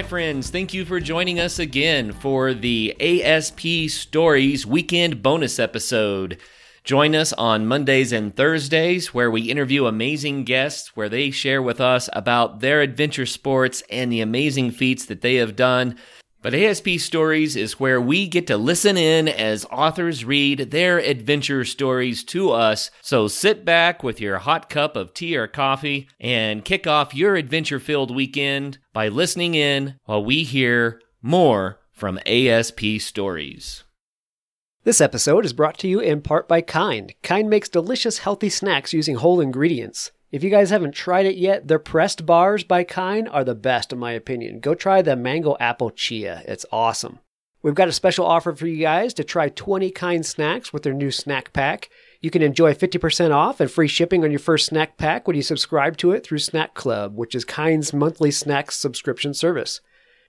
Hi, friends. Thank you for joining us again for the ASP Stories Weekend Bonus episode. Join us on Mondays and Thursdays where we interview amazing guests where they share with us about their adventure sports and the amazing feats that they have done. But ASP Stories is where we get to listen in as authors read their adventure stories to us. So sit back with your hot cup of tea or coffee and kick off your adventure filled weekend by listening in while we hear more from ASP Stories. This episode is brought to you in part by Kind. Kind makes delicious, healthy snacks using whole ingredients. If you guys haven't tried it yet, their pressed bars by Kind are the best in my opinion. Go try the mango apple chia. It's awesome. We've got a special offer for you guys to try 20 Kind snacks with their new snack pack. You can enjoy 50% off and free shipping on your first snack pack when you subscribe to it through Snack Club, which is Kind's monthly snacks subscription service.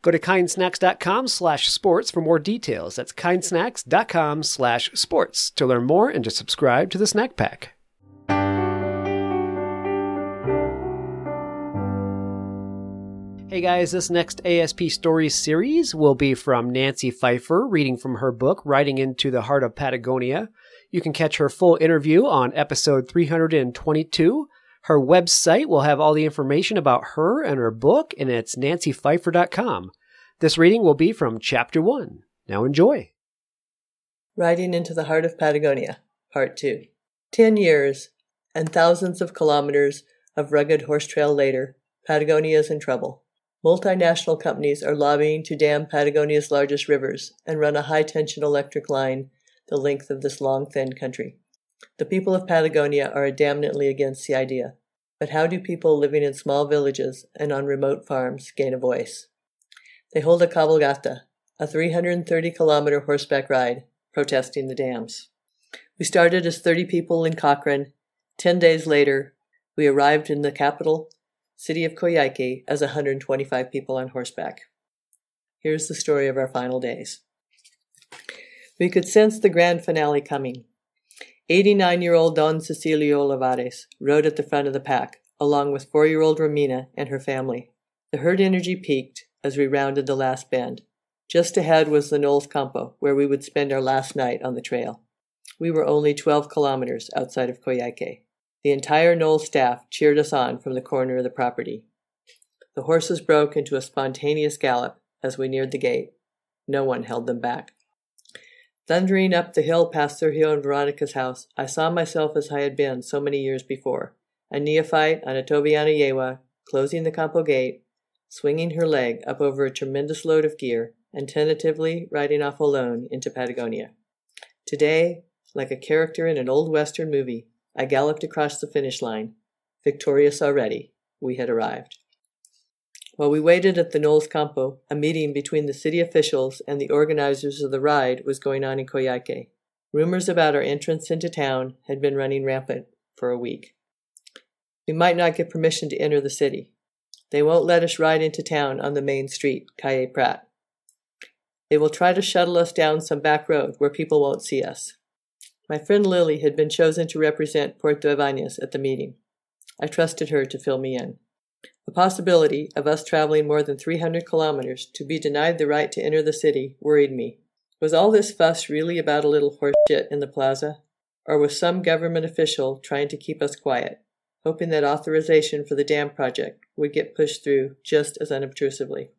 Go to kindsnacks.com slash sports for more details. That's kindsnacks.com slash sports to learn more and to subscribe to the snack pack. Hey guys, this next ASP Stories series will be from Nancy Pfeiffer, reading from her book, Riding into the Heart of Patagonia. You can catch her full interview on episode 322. Her website will have all the information about her and her book, and it's nancypfeiffer.com. This reading will be from chapter 1. Now enjoy. Riding into the Heart of Patagonia, Part 2. Ten years and thousands of kilometers of rugged horse trail later, Patagonia is in trouble. Multinational companies are lobbying to dam Patagonia's largest rivers and run a high tension electric line the length of this long, thin country. The people of Patagonia are adamantly against the idea. But how do people living in small villages and on remote farms gain a voice? They hold a cabalgata, a 330 kilometer horseback ride, protesting the dams. We started as 30 people in Cochrane. Ten days later, we arrived in the capital city of Coyhaique as 125 people on horseback. Here's the story of our final days. We could sense the grand finale coming. 89 year old Don Cecilio Olivares rode at the front of the pack, along with four year old Romina and her family. The herd energy peaked as we rounded the last bend. Just ahead was the NOLS Campo, where we would spend our last night on the trail. We were only 12 kilometers outside of Coyhaique. The entire NOLS staff cheered us on from the corner of the property. The horses broke into a spontaneous gallop as we neared the gate. No one held them back. Thundering up the hill past Sergio and Veronica's house, I saw myself as I had been so many years before, a neophyte on a Tobiana Yegua, closing the Campo gate, swinging her leg up over a tremendous load of gear, and tentatively riding off alone into Patagonia. Today, like a character in an old Western movie, I galloped across the finish line. Victorious already, we had arrived. While we waited at the NOLS Campo, a meeting between the city officials and the organizers of the ride was going on in Coyhaique. Rumors about our entrance into town had been running rampant for a week. We might not get permission to enter the city. They won't let us ride into town on the main street, Calle Prat. They will try to shuttle us down some back road where people won't see us. My friend Lily had been chosen to represent Puerto Ibanez at the meeting. I trusted her to fill me in. The possibility of us traveling more than 300 kilometers to be denied the right to enter the city worried me. Was all this fuss really about a little horse shit in the plaza? Or was some government official trying to keep us quiet, hoping that authorization for the dam project would get pushed through just as unobtrusively?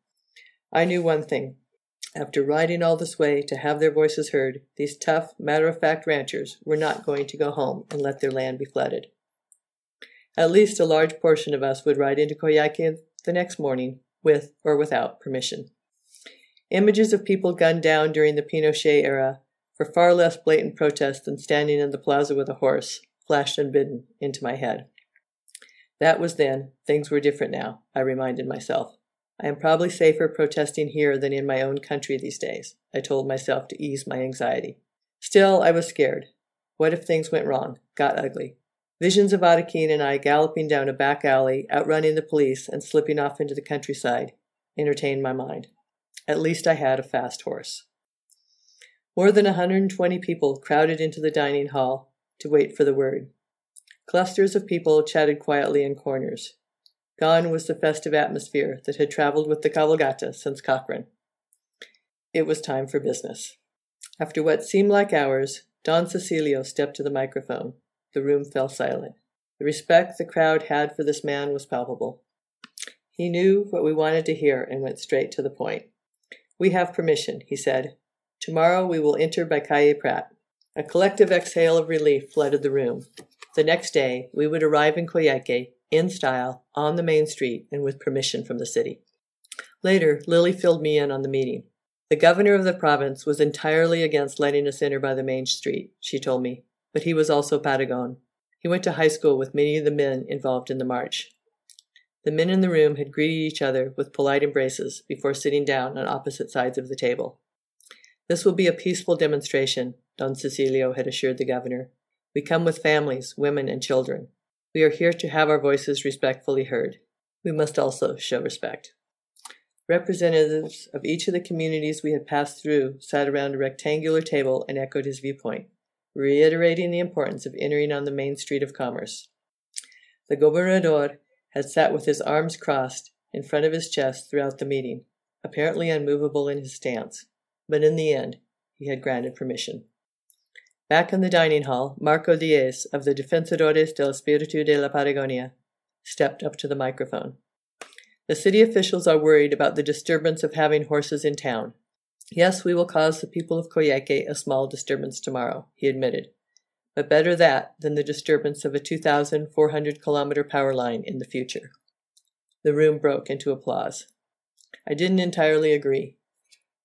I knew one thing. After riding all this way to have their voices heard, these tough, matter of fact ranchers were not going to go home and let their land be flooded. At least a large portion of us would ride into Coyhaique the next morning, with or without permission. Images of people gunned down during the Pinochet era, for far less blatant protest than standing in the plaza with a horse, flashed unbidden into my head. That was then, things were different now, I reminded myself. I am probably safer protesting here than in my own country these days, I told myself to ease my anxiety. Still, I was scared. What if things went wrong, got ugly? Visions of Adakine and I galloping down a back alley, outrunning the police, and slipping off into the countryside entertained my mind. At least I had a fast horse. More than a 120 people crowded into the dining hall to wait for the word. Clusters of people chatted quietly in corners. Gone was the festive atmosphere that had traveled with the cabalgata since Cochrane. It was time for business. After what seemed like hours, Don Cecilio stepped to the microphone. The room fell silent. The respect the crowd had for this man was palpable. He knew what we wanted to hear and went straight to the point. We have permission, he said. Tomorrow we will enter by Calle Prat. A collective exhale of relief flooded the room. The next day we would arrive in Coyhaique, in style, on the main street, and with permission from the city. Later, Lily filled me in on the meeting. The governor of the province was entirely against letting us enter by the main street, she told me, but he was also Patagon. He went to high school with many of the men involved in the march. The men in the room had greeted each other with polite embraces before sitting down on opposite sides of the table. This will be a peaceful demonstration, Don Cecilio had assured the governor. We come with families, women, and children. We are here to have our voices respectfully heard. We must also show respect. Representatives of each of the communities we had passed through sat around a rectangular table and echoed his viewpoint, reiterating the importance of entering on the main street of commerce. The gobernador had sat with his arms crossed in front of his chest throughout the meeting, apparently unmovable in his stance, but in the end he had granted permission. Back in the dining hall, Marco Diaz of the Defensores del Espíritu de la Patagonia stepped up to the microphone. The city officials are worried about the disturbance of having horses in town. Yes, we will cause the people of Coyhaique a small disturbance tomorrow, he admitted. But better that than the disturbance of a 2,400 kilometer power line in the future. The room broke into applause. I didn't entirely agree.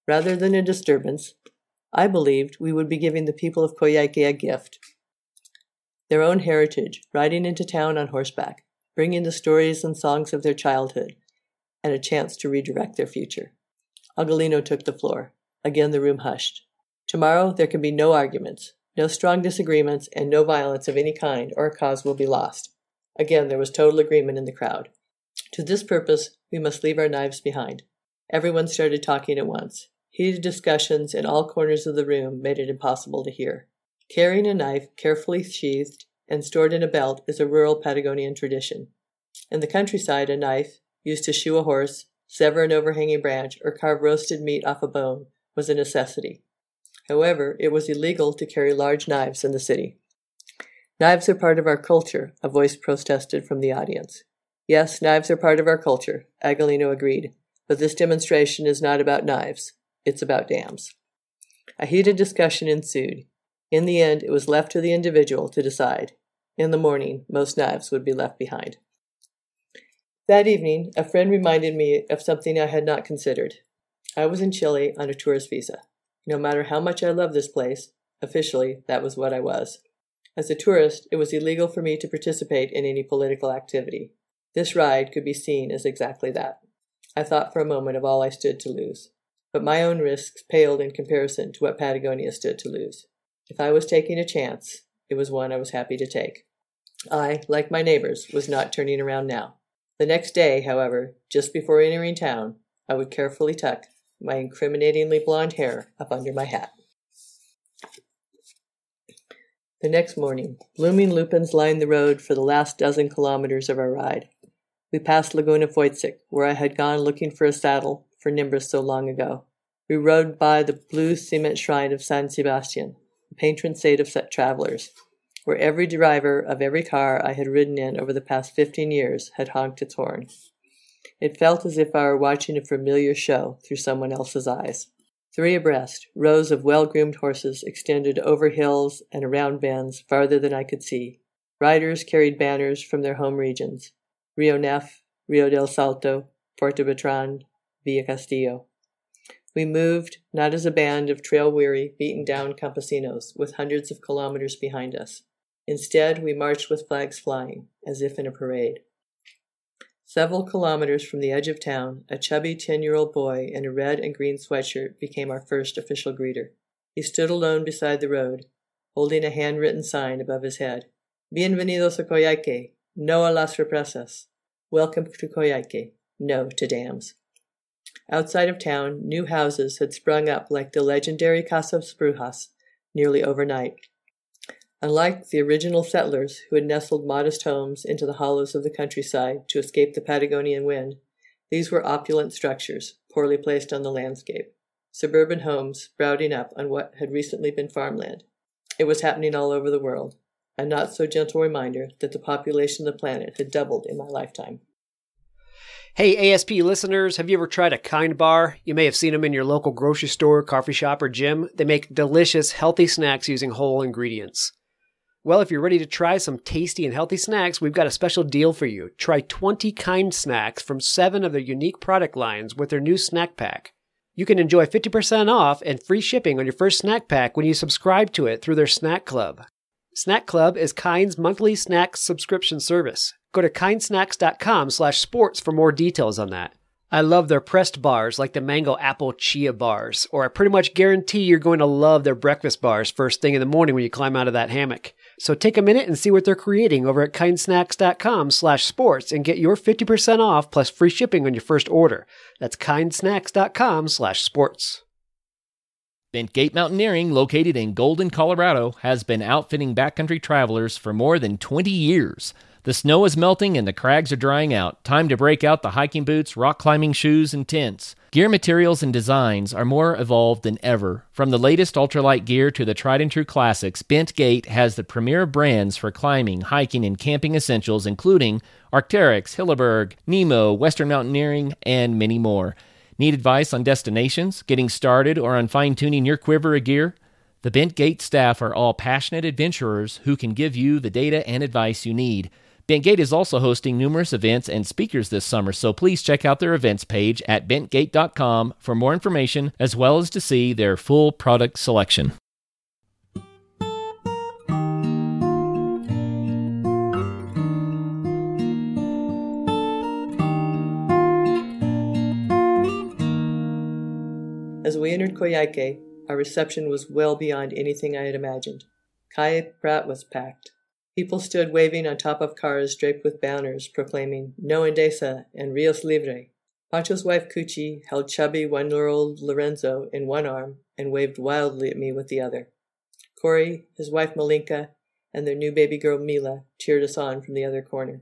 Rather than a disturbance, I believed we would be giving the people of Coyhaique a gift. Their own heritage, riding into town on horseback, bringing the stories and songs of their childhood, and a chance to redirect their future. Aquilino took the floor. Again the room hushed. Tomorrow there can be no arguments, no strong disagreements, and no violence of any kind, or a cause will be lost. Again there was total agreement in the crowd. To this purpose, we must leave our knives behind. Everyone started talking at once. Heated discussions in all corners of the room made it impossible to hear. Carrying a knife carefully sheathed and stored in a belt is a rural Patagonian tradition. In the countryside, a knife, used to shoe a horse, sever an overhanging branch, or carve roasted meat off a bone, was a necessity. However, it was illegal to carry large knives in the city. Knives are part of our culture, a voice protested from the audience. Yes, knives are part of our culture, Aquilino agreed, but this demonstration is not about knives. It's about dams. A heated discussion ensued. In the end, it was left to the individual to decide. In the morning, most knives would be left behind. That evening, a friend reminded me of something I had not considered. I was in Chile on a tourist visa. No matter how much I loved this place, officially, that was what I was. As a tourist, it was illegal for me to participate in any political activity. This ride could be seen as exactly that. I thought for a moment of all I stood to lose. But my own risks paled in comparison to what Patagonia stood to lose. If I was taking a chance, it was one I was happy to take. I, like my neighbors, was not turning around now. The next day, however, just before entering town, I would carefully tuck my incriminatingly blonde hair up under my hat. The next morning, blooming lupins lined the road for the last dozen kilometers of our ride. We passed Laguna Foitzick, where I had gone looking for a saddle for Nimbus so long ago. We rode by the blue cement shrine of San Sebastian, the patron saint of travelers where every driver of every car I had ridden in over the past fifteen years had honked its horn. It felt as if I were watching a familiar show through someone else's eyes. Three abreast, rows of well groomed horses extended over hills and around bends farther than I could see. Riders carried banners from their home regions Rio Nef, Rio del Salto, Puerto Bertrand, Villa Castillo. We moved not as a band of trail weary, beaten down campesinos with hundreds of kilometers behind us. Instead, we marched with flags flying, as if in a parade. Several kilometers from the edge of town, a chubby 10 year old boy in a red and green sweatshirt became our first official greeter. He stood alone beside the road, holding a handwritten sign above his head. Bienvenidos a Coyhaique. No a las represas. Welcome to Coyhaique. No to dams. Outside of town, new houses had sprung up like the legendary Casas Brujas nearly overnight. Unlike the original settlers who had nestled modest homes into the hollows of the countryside to escape the Patagonian wind, these were opulent structures, poorly placed on the landscape. Suburban homes sprouting up on what had recently been farmland. It was happening all over the world, a not so gentle reminder that the population of the planet had doubled in my lifetime. Hey, ASP listeners, have you ever tried a Kind Bar? You may have seen them in your local grocery store, coffee shop, or gym. They make delicious, healthy snacks using whole ingredients. Well, if you're ready to try some tasty and healthy snacks, we've got a special deal for you. Try 20 Kind snacks from seven of their unique product lines with their new snack pack. You can enjoy 50% off and free shipping on your first snack pack when you subscribe to it through their Snack Club. Snack Club is Kind's monthly snack subscription service. Go to kindsnacks.com slash sports for more details on that. I love their pressed bars like the mango apple chia bars, or I pretty much guarantee you're going to love their breakfast bars first thing in the morning when you climb out of that hammock. So take a minute and see what they're creating over at kindsnacks.com slash sports and get your 50% off plus free shipping on your first order. That's kindsnacks.com slash sports. Bentgate Mountaineering, located in Golden, Colorado, has been outfitting backcountry travelers for more than 20 years. The snow is melting and the crags are drying out. Time to break out the hiking boots, rock climbing shoes, and tents. Gear materials and designs are more evolved than ever. From the latest ultralight gear to the tried and true classics, Bentgate has the premier brands for climbing, hiking, and camping essentials, including Arc'teryx, Hilleberg, Nemo, Western Mountaineering, and many more. Need advice on destinations, getting started, or on fine tuning your quiver of gear? The Bentgate staff are all passionate adventurers who can give you the data and advice you need. Bentgate is also hosting numerous events and speakers this summer, so please check out their events page at bentgate.com for more information as well as to see their full product selection. As we entered Coyhaique, our reception was well beyond anything I had imagined. Calle Prat was packed. People stood waving on top of cars draped with banners proclaiming No Endesa and Rios Libre. Pancho's wife Cuchi held chubby one-year-old Lorenzo in one arm and waved wildly at me with the other. Corey, his wife Malinka, and their new baby girl Mila cheered us on from the other corner.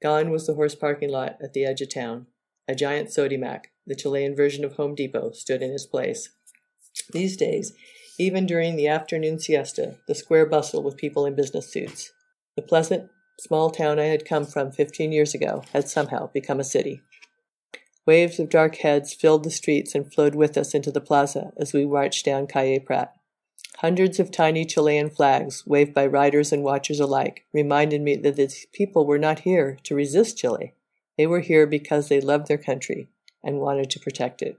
Gone was the horse parking lot at the edge of town. A giant Sodimac, the Chilean version of Home Depot, stood in its place. These days, even during the afternoon siesta, the square bustled with people in business suits. The pleasant, small town I had come from fifteen years ago had somehow become a city. Waves of dark heads filled the streets and flowed with us into the plaza as we marched down Calle Prat. Hundreds of tiny Chilean flags, waved by riders and watchers alike, reminded me that these people were not here to resist Chile. They were here because they loved their country and wanted to protect it.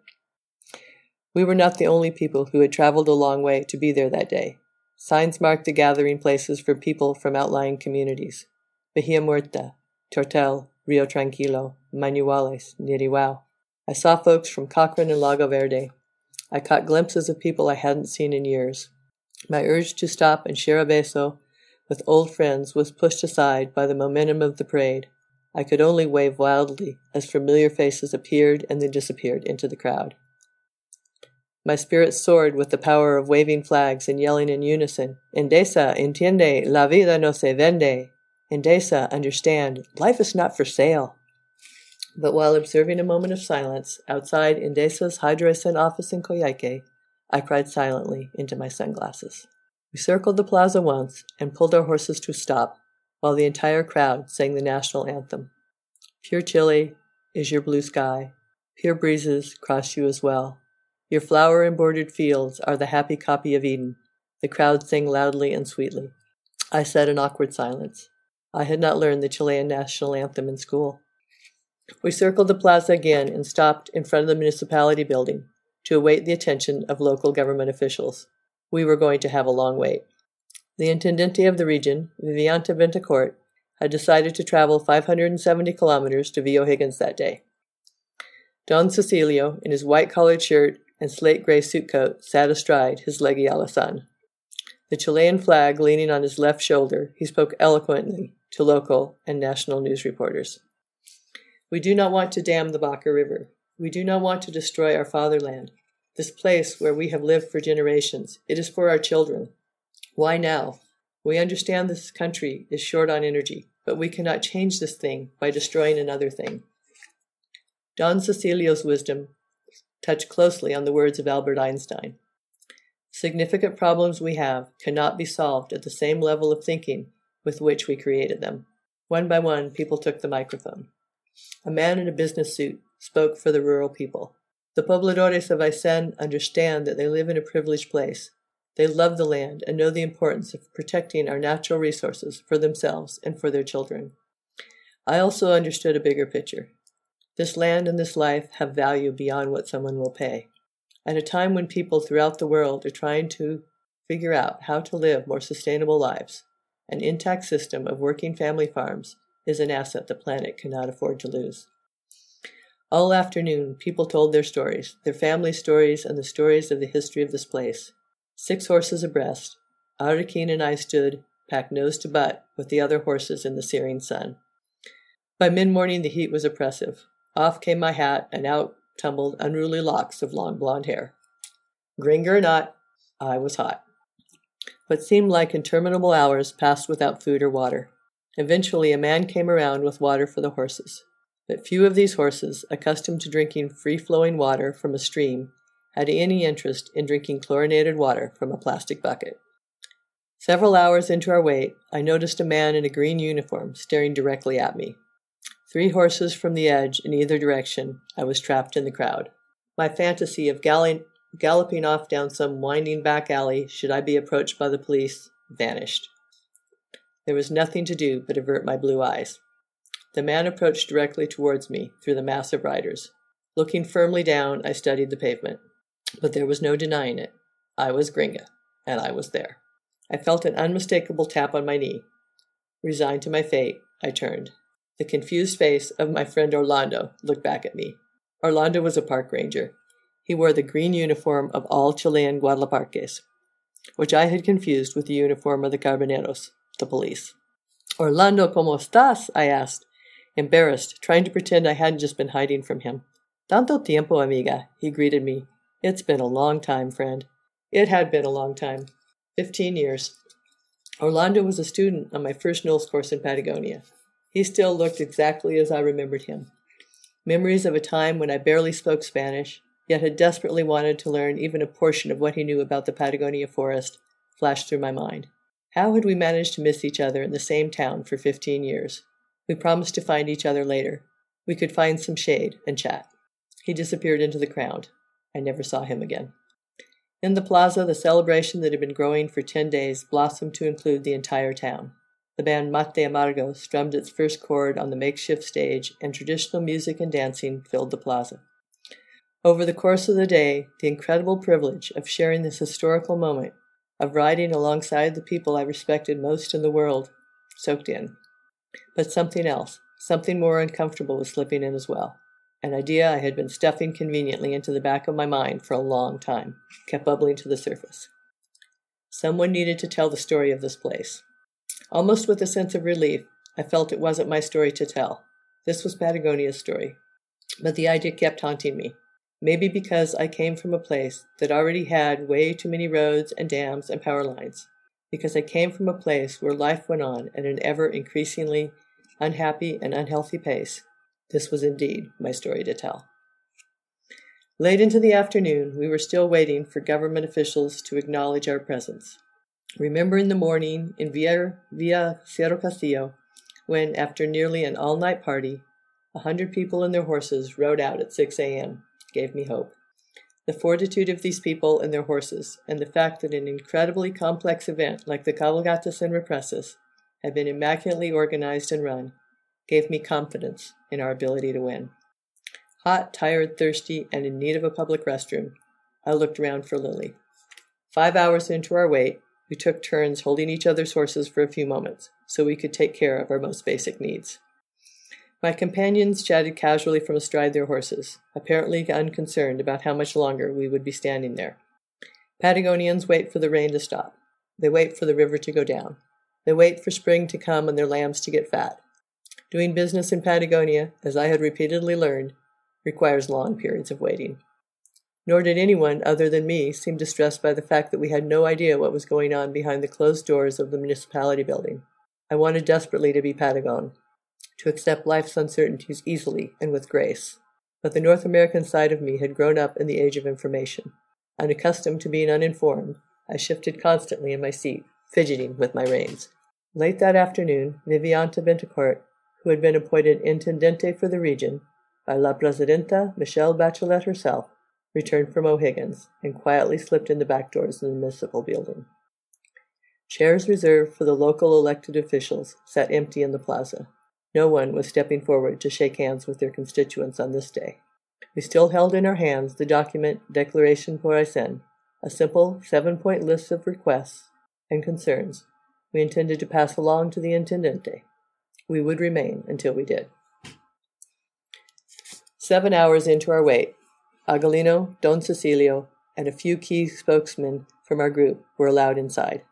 We were not the only people who had traveled a long way to be there that day. Signs marked the gathering places for people from outlying communities. Bahia Murta, Tortel, Rio Tranquilo, Mañihuales, Ñirehuao. I saw folks from Cochrane and Lago Verde. I caught glimpses of people I hadn't seen in years. My urge to stop and share a beso with old friends was pushed aside by the momentum of the parade. I could only wave wildly as familiar faces appeared and then disappeared into the crowd. My spirit soared with the power of waving flags and yelling in unison, Endesa, entiende, la vida no se vende. Endesa, understand, life is not for sale. But while observing a moment of silence outside Endesa's HidroAysén office in Coyhaique, I cried silently into my sunglasses. We circled the plaza once and pulled our horses to a stop while the entire crowd sang the national anthem. Pure Chile is your blue sky. Pure breezes cross you as well. Your flower embroidered fields are the happy copy of Eden. The crowd sang loudly and sweetly. I sat in awkward silence. I had not learned the Chilean national anthem in school. We circled the plaza again and stopped in front of the municipality building to await the attention of local government officials. We were going to have a long wait. The intendente of the region, Viviana Betancourt, had decided to travel 570 kilometers to Villa O'Higgins that day. Don Cecilio, in his white collared shirt and slate gray suit coat, sat astride his leggy alazan. The Chilean flag leaning on his left shoulder, he spoke eloquently to local and national news reporters. We do not want to dam the Baker River. We do not want to destroy our fatherland, this place where we have lived for generations. It is for our children. Why now, We understand this country is short on energy, but we cannot change this thing by destroying another thing. Don Cecilio's wisdom touched closely on the words of Albert Einstein. Significant problems we have cannot be solved at the same level of thinking with which we created them. One by one, people took the microphone. A man in a business suit spoke for the rural people. The pobladores of Aysén understand that they live in a privileged place. They love the land and know the importance of protecting our natural resources for themselves and for their children. I also understood a bigger picture. This land and this life have value beyond what someone will pay. At a time when people throughout the world are trying to figure out how to live more sustainable lives, an intact system of working family farms is an asset the planet cannot afford to lose. All afternoon, people told their stories, their family stories, and the stories of the history of this place. Six horses abreast, Arlequin and I stood, packed nose to butt, with the other horses in the searing sun. By mid morning, the heat was oppressive. Off came my hat, and out tumbled unruly locks of long blonde hair. Gringo or not, I was hot. What seemed like interminable hours passed without food or water. Eventually, a man came around with water for the horses. But few of these horses, accustomed to drinking free flowing water from a stream, had any interest in drinking chlorinated water from a plastic bucket. Several hours into our wait, I noticed a man in a green uniform staring directly at me. Three horses from the edge in either direction, I was trapped in the crowd. My fantasy of galloping off down some winding back alley should I be approached by the police vanished. There was nothing to do but avert my blue eyes. The man approached directly towards me through the mass of riders. Looking firmly down, I studied the pavement. But there was no denying it. I was Gringa, and I was there. I felt an unmistakable tap on my knee. Resigned to my fate, I turned. The confused face of my friend Orlando looked back at me. Orlando was a park ranger. He wore the green uniform of all Chilean Guardaparques, which I had confused with the uniform of the Carabineros, the police. Orlando, ¿cómo estás? I asked, embarrassed, trying to pretend I hadn't just been hiding from him. Tanto tiempo, amiga, he greeted me. It's been a long time, friend. It had been a long time. Fifteen years. Orlando was a student on my first NOLS course in Patagonia. He still looked exactly as I remembered him. Memories of a time when I barely spoke Spanish, yet had desperately wanted to learn even a portion of what he knew about the Patagonia forest, flashed through my mind. How had we managed to miss each other in the same town for fifteen years? We promised to find each other later. We could find some shade and chat. He disappeared into the crowd. I never saw him again. In the plaza, the celebration that had been growing for ten days blossomed to include the entire town. The band Mate Amargo strummed its first chord on the makeshift stage, and traditional music and dancing filled the plaza. Over the course of the day, the incredible privilege of sharing this historical moment, of riding alongside the people I respected most in the world, soaked in. But something else, something more uncomfortable was slipping in as well. An idea I had been stuffing conveniently into the back of my mind for a long time kept bubbling to the surface. Someone needed to tell the story of this place. Almost with a sense of relief, I felt it wasn't my story to tell. This was Patagonia's story. But the idea kept haunting me. Maybe because I came from a place that already had way too many roads and dams and power lines. Because I came from a place where life went on at an ever increasingly unhappy and unhealthy pace. This was indeed my story to tell. Late into the afternoon, we were still waiting for government officials to acknowledge our presence. Remember in the morning in Via, Via Cerro Castillo, when, after nearly an all night party, a hundred people and their horses rode out at 6 a.m., gave me hope. The fortitude of these people and their horses, and the fact that an incredibly complex event like the Cabalgatas and Represas had been immaculately organized and run, gave me confidence in our ability to win. Hot, tired, thirsty, and in need of a public restroom, I looked around for Lily. Five hours into our wait, we took turns holding each other's horses for a few moments, so we could take care of our most basic needs. My companions chatted casually from astride their horses, apparently unconcerned about how much longer we would be standing there. Patagonians wait for the rain to stop. They wait for the river to go down. They wait for spring to come and their lambs to get fat. Doing business in Patagonia, as I had repeatedly learned, requires long periods of waiting. Nor did anyone other than me seem distressed by the fact that we had no idea what was going on behind the closed doors of the municipality building. I wanted desperately to be Patagon, to accept life's uncertainties easily and with grace. But the North American side of me had grown up in the age of information. Unaccustomed to being uninformed, I shifted constantly in my seat, fidgeting with my reins. Late that afternoon, Viviana Betancourt, who had been appointed intendente for the region by La Presidenta Michelle Bachelet herself, returned from O'Higgins and quietly slipped in the back doors of the municipal building. Chairs reserved for the local elected officials sat empty in the plaza. No one was stepping forward to shake hands with their constituents on this day. We still held in our hands the document Declaration pour Aysén, a simple seven point list of requests and concerns we intended to pass along to the Intendente. We would remain until we did. Seven hours into our wait, Aquilino, Don Cecilio, and a few key spokesmen from our group were allowed inside.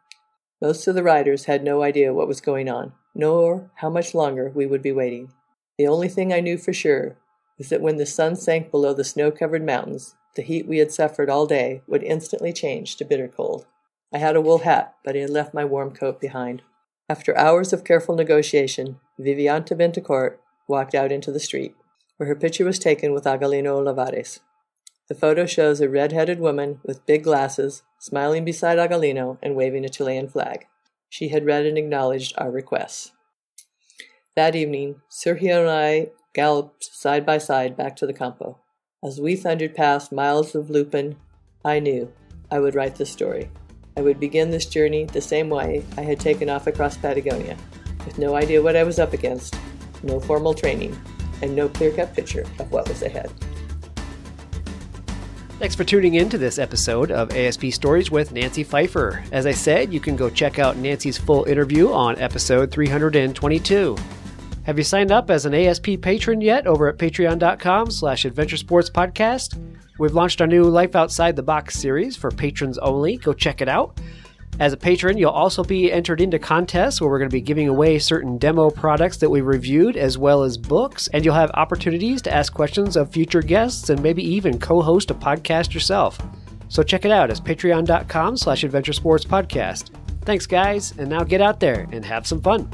Most of the riders had no idea what was going on, nor how much longer we would be waiting. The only thing I knew for sure was that when the sun sank below the snow covered mountains, the heat we had suffered all day would instantly change to bitter cold. I had a wool hat, but I had left my warm coat behind. After hours of careful negotiation, Viviana Betancourt walked out into the street, where her picture was taken with Aquilino Olivares. The photo shows a red-headed woman with big glasses, smiling beside Aquilino and waving a Chilean flag. She had read and acknowledged our requests. That evening, Sergio and I galloped side by side back to the campo. As we thundered past miles of lupin, I knew I would write this story. I would begin this journey the same way I had taken off across Patagonia, with no idea what I was up against, no formal training, and no clear cut picture of what was ahead. Thanks for tuning in to this episode of ASP Stories with Nancy Pfeiffer. As I said, you can go check out Nancy's full interview on episode 322. Have you signed up as an ASP patron yet over at patreon.com slash adventure sports podcast? We've launched our new Life Outside the Box series for patrons only. Go check it out. As a patron, you'll also be entered into contests where we're going to be giving away certain demo products that we reviewed, as well as books, and you'll have opportunities to ask questions of future guests and maybe even co-host a podcast yourself. So check it out as patreon.com slash adventure sports podcast. Thanks, guys, and now get out there and have some fun.